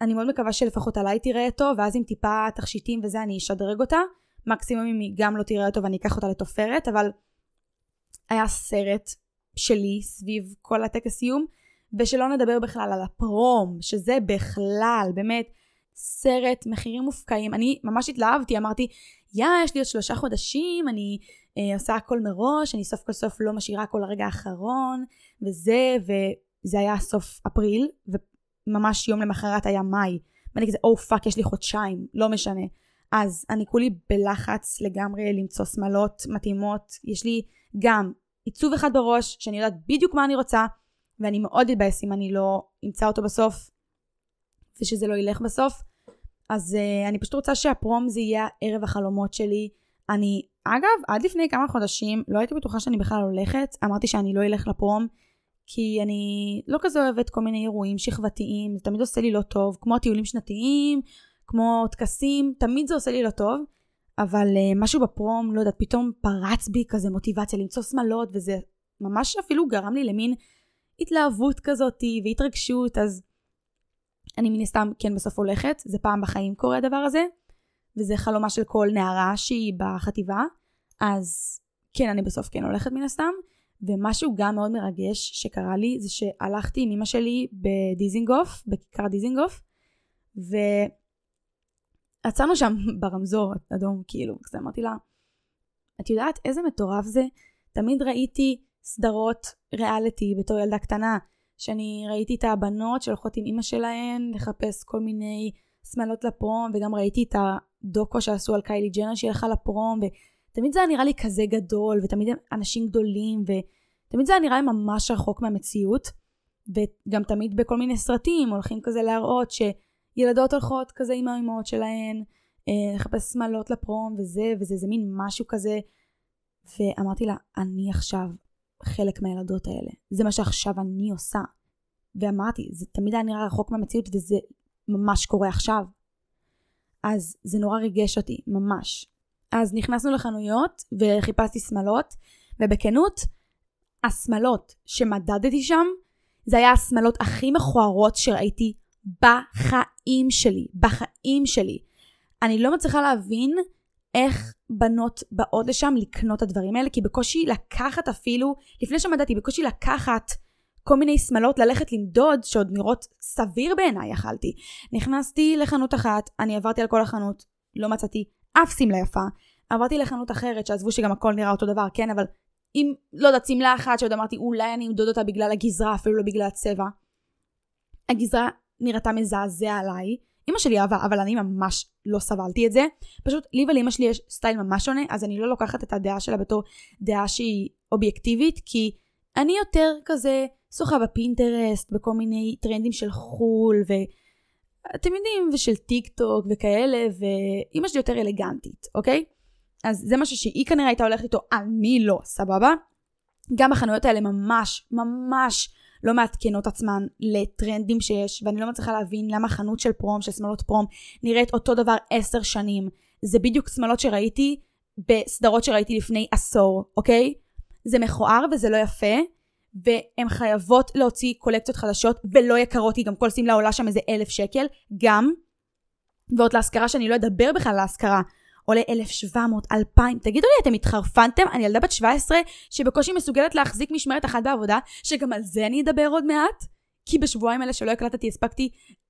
אני מאוד מקווה שלפחות עליי תראה טוב, ואז עם טיפה תכשיטים וזה אני אשדרג אותה. מקסימום אם היא גם לא תראה טוב אני אקח אותה לתופרת, אבל היה סרט שלי סביב כל הטקס סיום, ושלא נדבר בכלל על הפרום, שזה בכלל, באמת, סרט, מחירים מופקעים. אני ממש התלהבתי, אמרתי, יא, יש לי עוד שלושה חודשים, אני אה, עושה הכל מראש, אני סוף כל סוף לא משאירה הכל לרגע האחרון, וזה, וזה היה סוף אפריל, וממש יום למחרת היה מאי. ואני כזה, או oh, fuck, יש לי חודשיים, לא משנה. אז אני כולי בלחץ לגמרי למצוא שמלות מתאימות. יש לי גם עיצוב אחד בראש, שאני יודעת בדיוק מה אני רוצה, ואני מאוד אתבאס אם אני לא אמצא אותו בסוף, ושזה לא ילך בסוף. אז uh, אני פשוט רוצה שה prom זה יהיה ערב החלומות שלי. אני, אגב, עד לפני כמה חודשים לא הייתי בטוחה שאני בכלל הולכת, אמרתי שאני לא אלך ל prom, כי אני לא כזה אוהבת כל מיני אירועים שכבתיים, זה תמיד עושה לי לא טוב, כמו טיולים שנתיים, כמו טקסים, תמיד זה עושה לי לא טוב, אבל uh, משהו בפרום, לא יודעת, פתאום פרץ בי כזה מוטיבציה למצוא שמלות, וזה ממש אפילו גרם לי למין התלהבות כזאת והתרגשות, אז אני מן הסתם כן בסוף הולכת, זה פעם בחיים קורה הדבר הזה, וזה חלומה של כל נערה שהיא בחטיבה, אז כן, אני בסוף כן הולכת מן הסתם, ומשהו גם מאוד מרגש שקרה לי, זה שהלכתי עם אמא שלי בדיזינגוף, בכיכר דיזינגוף, ועצרנו שם ברמזור אדום, כאילו, כזה אמרתי לה, את יודעת איזה מטורף זה? תמיד ראיתי סדרות ריאליטי בתור ילדה קטנה, שאני ראיתי את הבנות שהולכות עם אימא שלהן לחפש כל מיני שמלות לפרום, וגם ראיתי את הדוקו שעשו על קיילי ג'נר שהלכה לפרום, ותמיד זה היה נראה לי כזה גדול, ותמיד הם אנשים גדולים, ותמיד זה היה נראה לי ממש רחוק מהמציאות, וגם תמיד בכל מיני סרטים הולכים כזה להראות שילדות הולכות כזה עם האימהות שלהן, אה, לחפש שמלות לפרום וזה, וזה זה מין משהו כזה, ואמרתי לה, אני עכשיו חלק מהילדות האלה. זה מה שעכשיו אני עושה. ואמרתי, זה תמיד היה נראה רחוק מהמציאות וזה ממש קורה עכשיו. אז זה נורא ריגש אותי, ממש. אז נכנסנו לחנויות וחיפשתי שמלות, ובכנות, השמלות שמדדתי שם, זה היה השמלות הכי מכוערות שראיתי בחיים שלי. בחיים שלי. אני לא מצליחה להבין איך בנות באות לשם לקנות את הדברים האלה, כי בקושי לקחת אפילו, לפני שמדעתי, בקושי לקחת כל מיני שמלות ללכת למדוד, שעוד נראות סביר בעיניי יכלתי. נכנסתי לחנות אחת, אני עברתי על כל החנות, לא מצאתי אף שמלה יפה. עברתי לחנות אחרת, שעזבו שגם הכל נראה אותו דבר, כן, אבל אם, לא יודעת, שמלה אחת שעוד אמרתי, אולי אני אמדוד אותה בגלל הגזרה, אפילו לא בגלל הצבע. הגזרה נראתה מזעזע עליי. אמא שלי אהבה, אבל אני ממש לא סבלתי את זה. פשוט לי ולאמא שלי יש סטייל ממש שונה, אז אני לא לוקחת את הדעה שלה בתור דעה שהיא אובייקטיבית, כי אני יותר כזה שוחה בפינטרסט, בכל מיני טרנדים של חו"ל, ואתם יודעים, ושל טיק טוק וכאלה, ואימא שלי יותר אלגנטית, אוקיי? אז זה משהו שהיא כנראה הייתה הולכת איתו, אני לא, סבבה? גם החנויות האלה ממש, ממש לא מעדכנות עצמן לטרנדים שיש, ואני לא מצליחה להבין למה חנות של prom, של שמלות prom, נראית אותו דבר עשר שנים. זה בדיוק שמלות שראיתי בסדרות שראיתי לפני עשור, אוקיי? זה מכוער וזה לא יפה, והן חייבות להוציא קולקציות חדשות ולא יקרות, כי גם כל שמלה עולה שם איזה אלף שקל, גם. ועוד להשכרה שאני לא אדבר בכלל על להשכרה. עולה 1,700, 2,000. תגידו לי, אתם התחרפנתם? אני ילדה בת 17 שבקושי מסוגלת להחזיק משמרת אחת בעבודה, שגם על זה אני אדבר עוד מעט? כי בשבועיים האלה שלא הקלטתי הספקתי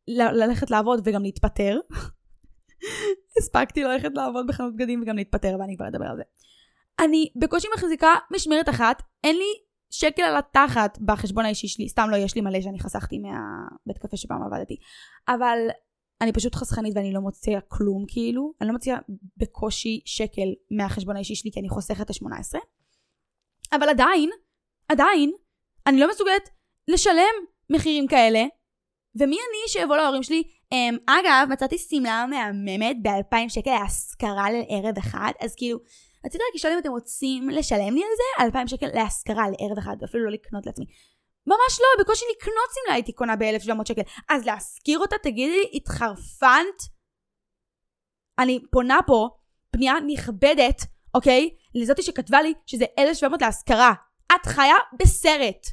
ל- ללכת לעבוד וגם להתפטר. הספקתי ללכת לעבוד בחנות בגדים וגם להתפטר, ואני כבר אדבר על זה. אני בקושי מחזיקה משמרת אחת, אין לי שקל על התחת בחשבון האישי שלי, סתם לא יש לי מלא שאני חסכתי מהבית קפה שפעם עבדתי. אבל אני פשוט חסכנית ואני לא מוציאה כלום כאילו, אני לא מוציאה בקושי שקל מהחשבון האישי שלי כי אני חוסכת את ה-18. אבל עדיין, עדיין, אני לא מסוגלת לשלם מחירים כאלה, ומי אני שיבוא להורים שלי, um, אגב, מצאתי שמלה מהממת ב-2,000 שקל להשכרה לערב אחד, אז כאילו, רציתי רק לשאול אם אתם רוצים לשלם לי על זה 2,000 שקל להשכרה לערב אחד, אפילו לא לקנות לעצמי. ממש לא, בקושי לקנות שמלה הייתי קונה ב-1700 שקל. אז להשכיר אותה, תגידי לי, התחרפנת? אני פונה פה, פנייה נכבדת, אוקיי? לזאתי שכתבה לי שזה 1,700 להשכרה. את חיה בסרט.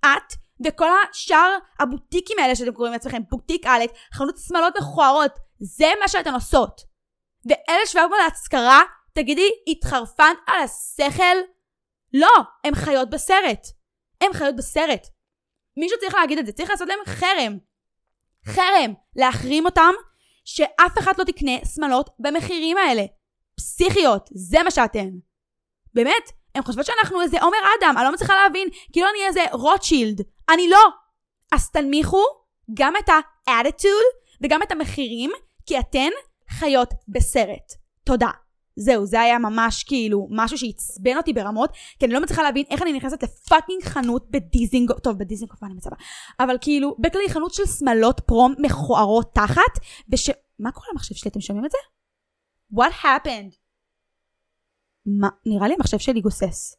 את וכל השאר הבוטיקים האלה שאתם קוראים לעצמכם, בוטיק אלק, חנות שמאלות מכוערות, זה מה שאתן עושות. ו-1,700 להשכרה, תגידי, התחרפנת על השכל? לא, הן חיות בסרט. הן חיות בסרט. מישהו צריך להגיד את זה, צריך לעשות להם חרם. חרם. להחרים אותם, שאף אחד לא תקנה שמלות במחירים האלה. פסיכיות, זה מה שאתן. באמת, הן חושבות שאנחנו איזה עומר אדם, אני לא מצליחה להבין, כאילו אני איזה רוטשילד. אני לא. אז תנמיכו גם את ה-attitude וגם את המחירים, כי אתן חיות בסרט. תודה. זהו, זה היה ממש כאילו משהו שעצבן אותי ברמות, כי אני לא מצליחה להבין איך אני נכנסת לפאקינג חנות בדיזינגוף, טוב, בדיזינגוף אני מצבה, אבל כאילו, בכללי חנות של שמלות פרום מכוערות תחת, וש... מה קורה למחשב שלי? אתם שומעים את זה? What happened? מה, נראה לי המחשב שלי גוסס.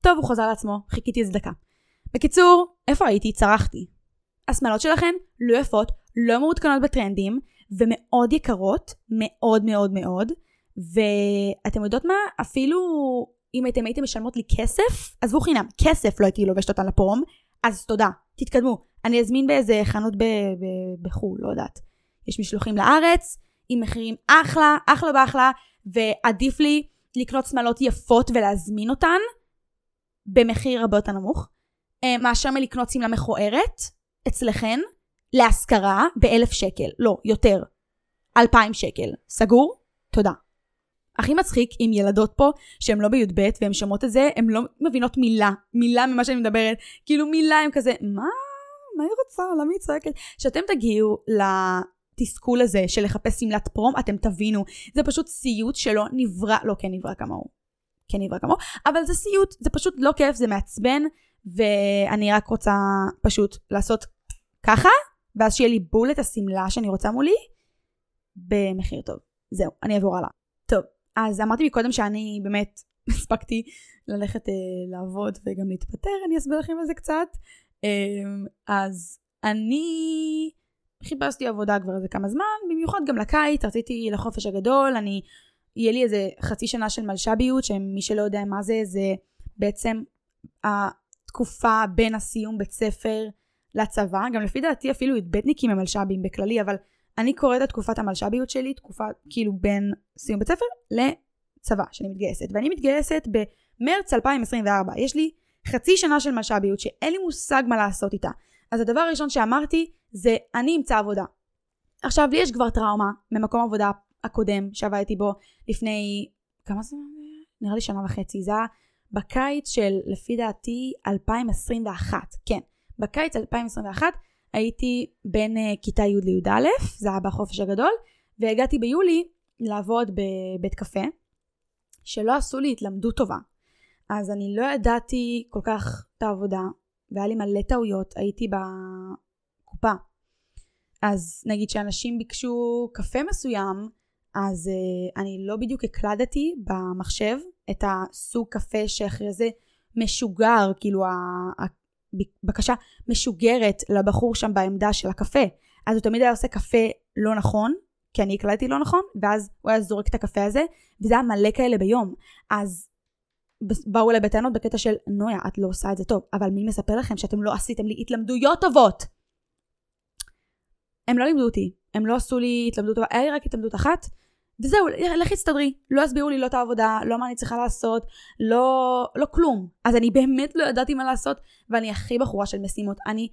טוב, הוא חוזר לעצמו, חיכיתי איזה דקה. בקיצור, איפה הייתי? צרחתי. השמלות שלכם לא יפות, לא מעודכנות בטרנדים, ומאוד יקרות, מאוד מאוד מאוד. ואתם יודעות מה? אפילו אם אתם הייתם משלמות לי כסף, עזבו חינם, כסף לא הייתי לובשת אותן לפרום, אז תודה, תתקדמו. אני אזמין באיזה חנות בחו"ל, לא יודעת. יש משלוחים לארץ, עם מחירים אחלה, אחלה באחלה, ועדיף לי לקנות שמלות יפות ולהזמין אותן במחיר הרבה יותר נמוך, אה, מאשר מלקנות שמלה מכוערת אצלכן להשכרה באלף שקל, לא, יותר, אלפיים שקל. סגור? תודה. הכי מצחיק עם ילדות פה שהן לא בי"ב והן שומעות את זה, הן לא מבינות מילה, מילה ממה שאני מדברת, כאילו מילה הם כזה, מה? מה היא רוצה? למה היא צועקת? כשאתם תגיעו לתסכול הזה של לחפש שמלת פרום, אתם תבינו, זה פשוט סיוט שלא נברא, לא כן נברא כמוהו, כן נברא כמוהו, אבל זה סיוט, זה פשוט לא כיף, זה מעצבן, ואני רק רוצה פשוט לעשות ככה, ואז שיהיה לי בול את השמלה שאני רוצה מולי, במחיר טוב. זהו, אני אעבור הלאה. טוב, אז אמרתי מקודם שאני באמת הספקתי ללכת אה, לעבוד וגם להתפטר, אני אסביר לכם על זה קצת. אה, אז אני חיפשתי עבודה כבר איזה כמה זמן, במיוחד גם לקיץ, רציתי לחופש הגדול, אני, יהיה לי איזה חצי שנה של מלש"ביות, שמי שלא יודע מה זה, זה בעצם התקופה בין הסיום בית ספר לצבא, גם לפי דעתי אפילו י"בניקים הם מלש"בים בכללי, אבל אני קוראת את תקופת המלש"ביות שלי, תקופה כאילו בין סיום בית ספר לצבא, שאני מתגייסת. ואני מתגייסת במרץ 2024. יש לי חצי שנה של מלש"ביות שאין לי מושג מה לעשות איתה. אז הדבר הראשון שאמרתי זה אני אמצא עבודה. עכשיו לי יש כבר טראומה ממקום עבודה הקודם שעבדתי בו לפני כמה זמן? נראה לי שנה וחצי. זה היה בקיץ של לפי דעתי 2021. כן, בקיץ 2021 הייתי בין uh, כיתה י' לי"א, זה היה בחופש הגדול, והגעתי ביולי לעבוד בבית קפה, שלא עשו לי התלמדות טובה. אז אני לא ידעתי כל כך את העבודה, והיה לי מלא טעויות, הייתי בקופה. אז נגיד שאנשים ביקשו קפה מסוים, אז uh, אני לא בדיוק הקלדתי במחשב את הסוג קפה שאחרי זה משוגר, כאילו הבקשה משוגרת לבחור שם בעמדה של הקפה. אז הוא תמיד היה עושה קפה לא נכון, כי אני הקלטתי לא נכון, ואז הוא היה זורק את הקפה הזה, וזה היה מלא כאלה ביום. אז באו אליי בטענות בקטע של נויה, את לא עושה את זה טוב, אבל מי מספר לכם שאתם לא עשיתם לי התלמדויות טובות? הם לא לימדו אותי, הם לא עשו לי התלמדות טובה, היה לי רק התלמדות אחת, וזהו, לכי תסתדרי, לא הסבירו לי לא את העבודה, לא מה אני צריכה לעשות, לא, לא כלום. אז אני באמת לא ידעתי מה לעשות, ואני הכי בחורה של משימות. אני,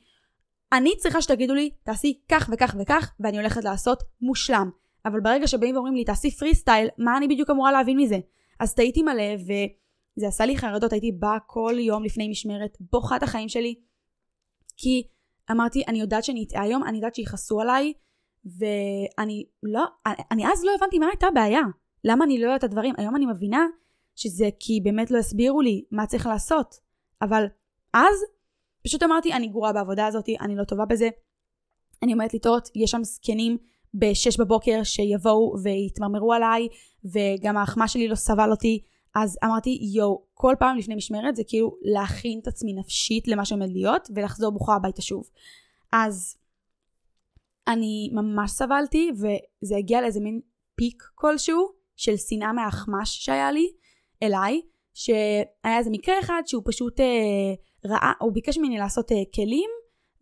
אני צריכה שתגידו לי, תעשי כך וכך וכך, ואני הולכת לעשות מושלם. אבל ברגע שבאים ואומרים לי, תעשי פרי סטייל, מה אני בדיוק אמורה להבין מזה? אז טעיתי מלא, וזה עשה לי חרדות, הייתי באה כל יום לפני משמרת, בוכה את החיים שלי, כי אמרתי, אני יודעת שאני אטעה היום, אני יודעת שיכעסו עליי, ואני לא, אני אז לא הבנתי מה הייתה הבעיה. למה אני לא יודעת את הדברים? היום אני מבינה שזה כי באמת לא הסבירו לי מה צריך לעשות. אבל אז פשוט אמרתי, אני גרועה בעבודה הזאת, אני לא טובה בזה. אני אומרת לטעות, יש שם זקנים ב-6 בבוקר שיבואו ויתמרמרו עליי, וגם ההחמה שלי לא סבל אותי. אז אמרתי, יואו, כל פעם לפני משמרת זה כאילו להכין את עצמי נפשית למה שעומד להיות, ולחזור בוכה הביתה שוב. אז אני ממש סבלתי, וזה הגיע לאיזה מין פיק כלשהו של שנאה מהאחמ"ש שהיה לי אליי, שהיה איזה מקרה אחד שהוא פשוט אה, ראה, הוא ביקש ממני לעשות אה, כלים,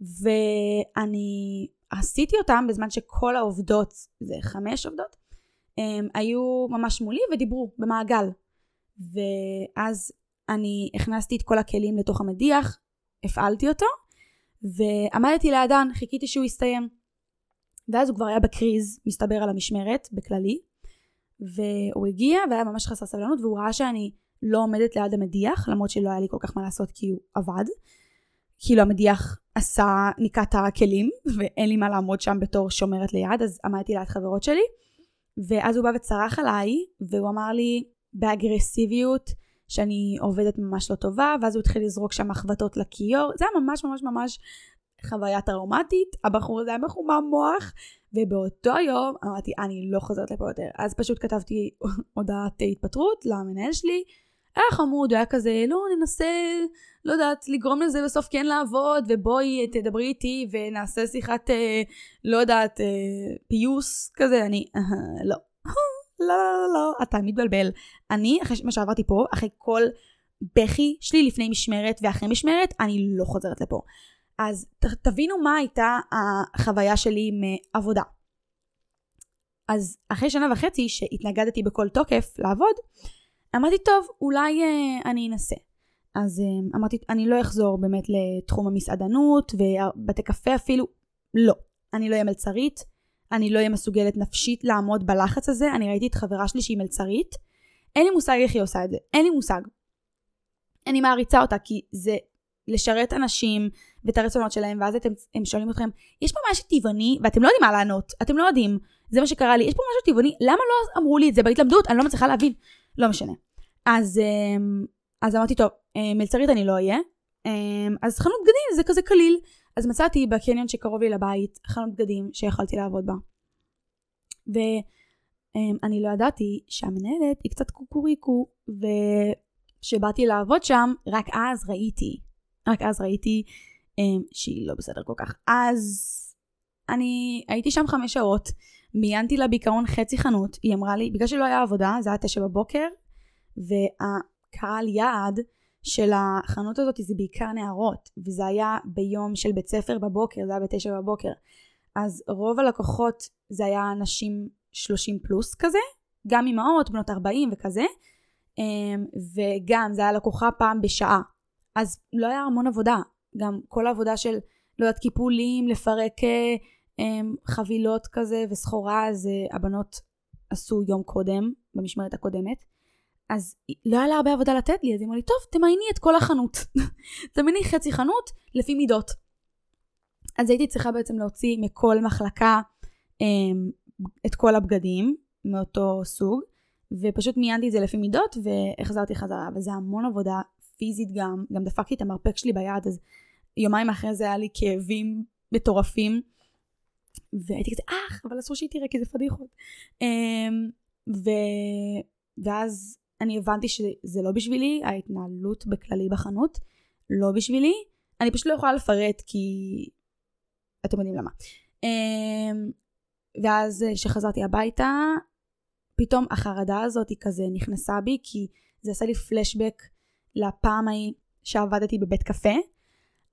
ואני עשיתי אותם בזמן שכל העובדות, זה חמש עובדות, הם היו ממש מולי ודיברו במעגל. ואז אני הכנסתי את כל הכלים לתוך המדיח, הפעלתי אותו, ועמדתי לידן, חיכיתי שהוא יסתיים. ואז הוא כבר היה בקריז, מסתבר על המשמרת, בכללי, והוא הגיע והיה ממש חסר סבלנות, והוא ראה שאני לא עומדת ליד המדיח, למרות שלא היה לי כל כך מה לעשות כי הוא עבד. כאילו המדיח עשה, ניקה את הכלים, ואין לי מה לעמוד שם בתור שומרת ליד, אז עמדתי ליד חברות שלי, ואז הוא בא וצרח עליי, והוא אמר לי באגרסיביות שאני עובדת ממש לא טובה, ואז הוא התחיל לזרוק שם מחבטות לכיור, זה היה ממש ממש ממש חוויה טראומטית, הבחור הזה היה מחומם מוח, ובאותו יום אמרתי, אני לא חוזרת לפה יותר. אז פשוט כתבתי הודעת התפטרות למנהל שלי, היה חמוד, היה כזה, לא, ננסה, לא יודעת, לגרום לזה בסוף כן לעבוד, ובואי תדברי איתי ונעשה שיחת, אה, לא יודעת, אה, פיוס כזה, אני, אה, לא. לא, לא, לא, לא, אתה מתבלבל. אני, אחרי מה שעברתי פה, אחרי כל בכי שלי לפני משמרת ואחרי משמרת, אני לא חוזרת לפה. אז ת, תבינו מה הייתה החוויה שלי מעבודה. אז אחרי שנה וחצי שהתנגדתי בכל תוקף לעבוד, אמרתי טוב, אולי אה, אני אנסה. אז אה, אמרתי, אני לא אחזור באמת לתחום המסעדנות ובתי קפה אפילו, לא. אני לא אהיה מלצרית, אני לא אהיה מסוגלת נפשית לעמוד בלחץ הזה, אני ראיתי את חברה שלי שהיא מלצרית, אין לי מושג איך היא עושה את זה, אין לי מושג. אני מעריצה אותה כי זה לשרת אנשים ואת הרצונות שלהם, ואז אתם, הם שואלים אתכם, יש פה משהו טבעוני, ואתם לא יודעים מה לענות, אתם לא יודעים, זה מה שקרה לי, יש פה משהו טבעוני, למה לא אמרו לי את זה בהתלמדות? אני לא מצליחה להבין. לא משנה. אז, אמ, אז אמרתי, טוב, אה, מלצרית אני לא אהיה, אמ, אז חנות בגדים זה כזה קליל. אז מצאתי בקניון שקרוב לי לבית חנות בגדים שיכולתי לעבוד בה. ואני לא ידעתי שהמנהלת היא קצת קוקוריקו, וכשבאתי לעבוד שם, רק אז ראיתי רק אז ראיתי שהיא לא בסדר כל כך. אז אני הייתי שם חמש שעות, מיינתי לה בעיקרון חצי חנות, היא אמרה לי, בגלל שלא היה עבודה, זה היה תשע בבוקר, והקהל יעד של החנות הזאת זה בעיקר נערות, וזה היה ביום של בית ספר בבוקר, זה היה בתשע בבוקר. אז רוב הלקוחות זה היה נשים 30 פלוס כזה, גם אימהות, בנות 40 וכזה, אמ, וגם זה היה לקוחה פעם בשעה. אז לא היה המון עבודה. גם כל העבודה של, לא יודעת, קיפולים, לפרק אה, חבילות כזה וסחורה, אז אה, הבנות עשו יום קודם, במשמרת הקודמת. אז לא היה לה הרבה עבודה לתת לי, אז היא אמרה לי, טוב, תמייני את כל החנות. תמייני חצי חנות לפי מידות. אז הייתי צריכה בעצם להוציא מכל מחלקה אה, את כל הבגדים מאותו סוג, ופשוט מיינתי את זה לפי מידות והחזרתי חזרה, וזה המון עבודה פיזית גם, גם דפקתי את המרפק שלי ביד, אז יומיים אחרי זה היה לי כאבים מטורפים. והייתי כזה, אך, אבל אסור שהיא תראה כי זה פדיחות. Um, ו... ואז אני הבנתי שזה לא בשבילי, ההתנהלות בכללי בחנות לא בשבילי. אני פשוט לא יכולה לפרט כי אתם יודעים למה. אמ, ואז כשחזרתי הביתה, פתאום החרדה הזאת היא כזה נכנסה בי, כי זה עשה לי פלשבק לפעם ההיא שעבדתי בבית קפה.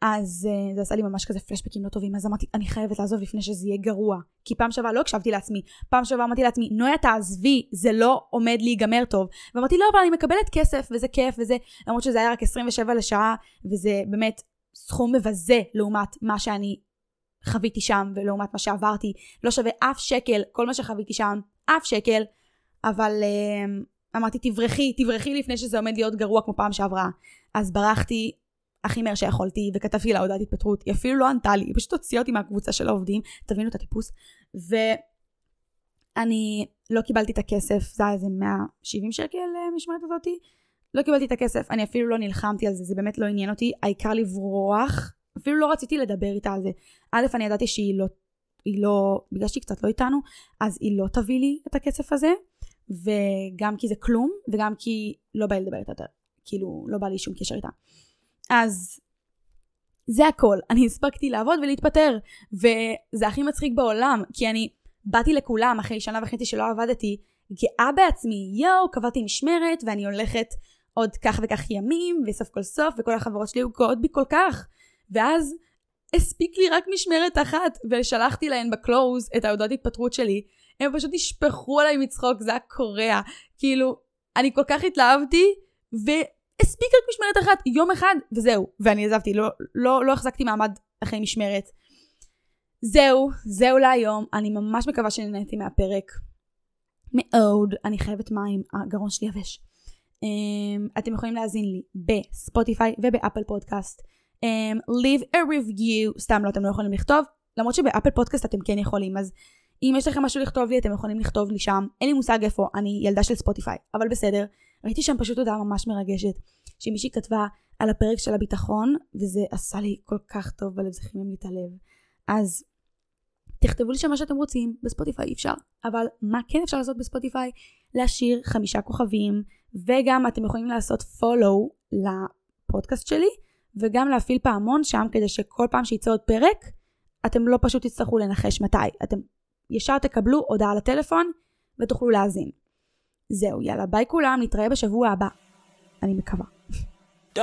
אז uh, זה עשה לי ממש כזה פלשבקים לא טובים, אז אמרתי, אני חייבת לעזוב לפני שזה יהיה גרוע. כי פעם שעברה לא הקשבתי לעצמי, פעם שעברה אמרתי לעצמי, נויה תעזבי, זה לא עומד להיגמר טוב. ואמרתי, לא, אבל אני מקבלת כסף, וזה כיף, וזה, למרות שזה היה רק 27 לשעה, וזה באמת סכום מבזה לעומת מה שאני חוויתי שם, ולעומת מה שעברתי. לא שווה אף שקל, כל מה שחוויתי שם, אף שקל, אבל uh, אמרתי, תברחי, תברחי לפני שזה עומד להיות גרוע כמו פעם שעברה. אז ברחתי, הכי מהר שיכולתי, וכתבתי לה הודעת התפטרות, היא אפילו לא ענתה לי, היא פשוט הוציאה אותי מהקבוצה של העובדים, תבינו את הטיפוס, ואני לא קיבלתי את הכסף, זה היה איזה 170 שקל אה, הזאתי, לא קיבלתי את הכסף, אני אפילו לא נלחמתי על זה, זה באמת לא עניין אותי, העיקר לברוח, אפילו לא רציתי לדבר איתה על זה. א', אני ידעתי שהיא לא, היא לא, בגלל שהיא קצת לא איתנו, אז היא לא תביא לי את הכסף הזה, וגם כי זה כלום, וגם כי לא בא לי לדבר איתה, כאילו, לא בא לי שום קשר איתה. אז זה הכל. אני הספקתי לעבוד ולהתפטר, וזה הכי מצחיק בעולם, כי אני באתי לכולם אחרי שנה וחצי שלא עבדתי, גאה בעצמי, יואו, קבעתי משמרת, ואני הולכת עוד כך וכך ימים, וסוף כל סוף, וכל החברות שלי היו גאות בי כל כך. ואז הספיק לי רק משמרת אחת, ושלחתי להן בקלוז את ההודעות התפטרות שלי. הם פשוט נשפכו עליי מצחוק, זה היה קורע. כאילו, אני כל כך התלהבתי, ו... הספיק רק משמרת אחת, יום אחד, וזהו. ואני עזבתי, לא, לא, לא החזקתי מעמד אחרי משמרת. זהו, זהו להיום. אני ממש מקווה שנהניתם מהפרק. מאוד. אני חייבת מים, הגרון שלי יבש. Um, אתם יכולים להאזין לי בספוטיפיי ובאפל פודקאסט. Um, leave a review, סתם לא, אתם לא יכולים לכתוב, למרות שבאפל פודקאסט אתם כן יכולים, אז אם יש לכם משהו לכתוב לי, אתם יכולים לכתוב לי שם. אין לי מושג איפה, אני ילדה של ספוטיפיי, אבל בסדר. ראיתי שם פשוט הודעה ממש מרגשת, שמישהי כתבה על הפרק של הביטחון, וזה עשה לי כל כך טוב בלב, זה חימם לי את הלב. אז תכתבו לי שם מה שאתם רוצים, בספוטיפיי אי אפשר. אבל מה כן אפשר לעשות בספוטיפיי? להשאיר חמישה כוכבים, וגם אתם יכולים לעשות follow לפודקאסט שלי, וגם להפעיל פעמון שם, כדי שכל פעם שיצא עוד פרק, אתם לא פשוט תצטרכו לנחש מתי. אתם ישר תקבלו הודעה לטלפון ותוכלו להאזין. זהו, יאללה, ביי כולם, נתראה בשבוע הבא. אני מקווה. Done.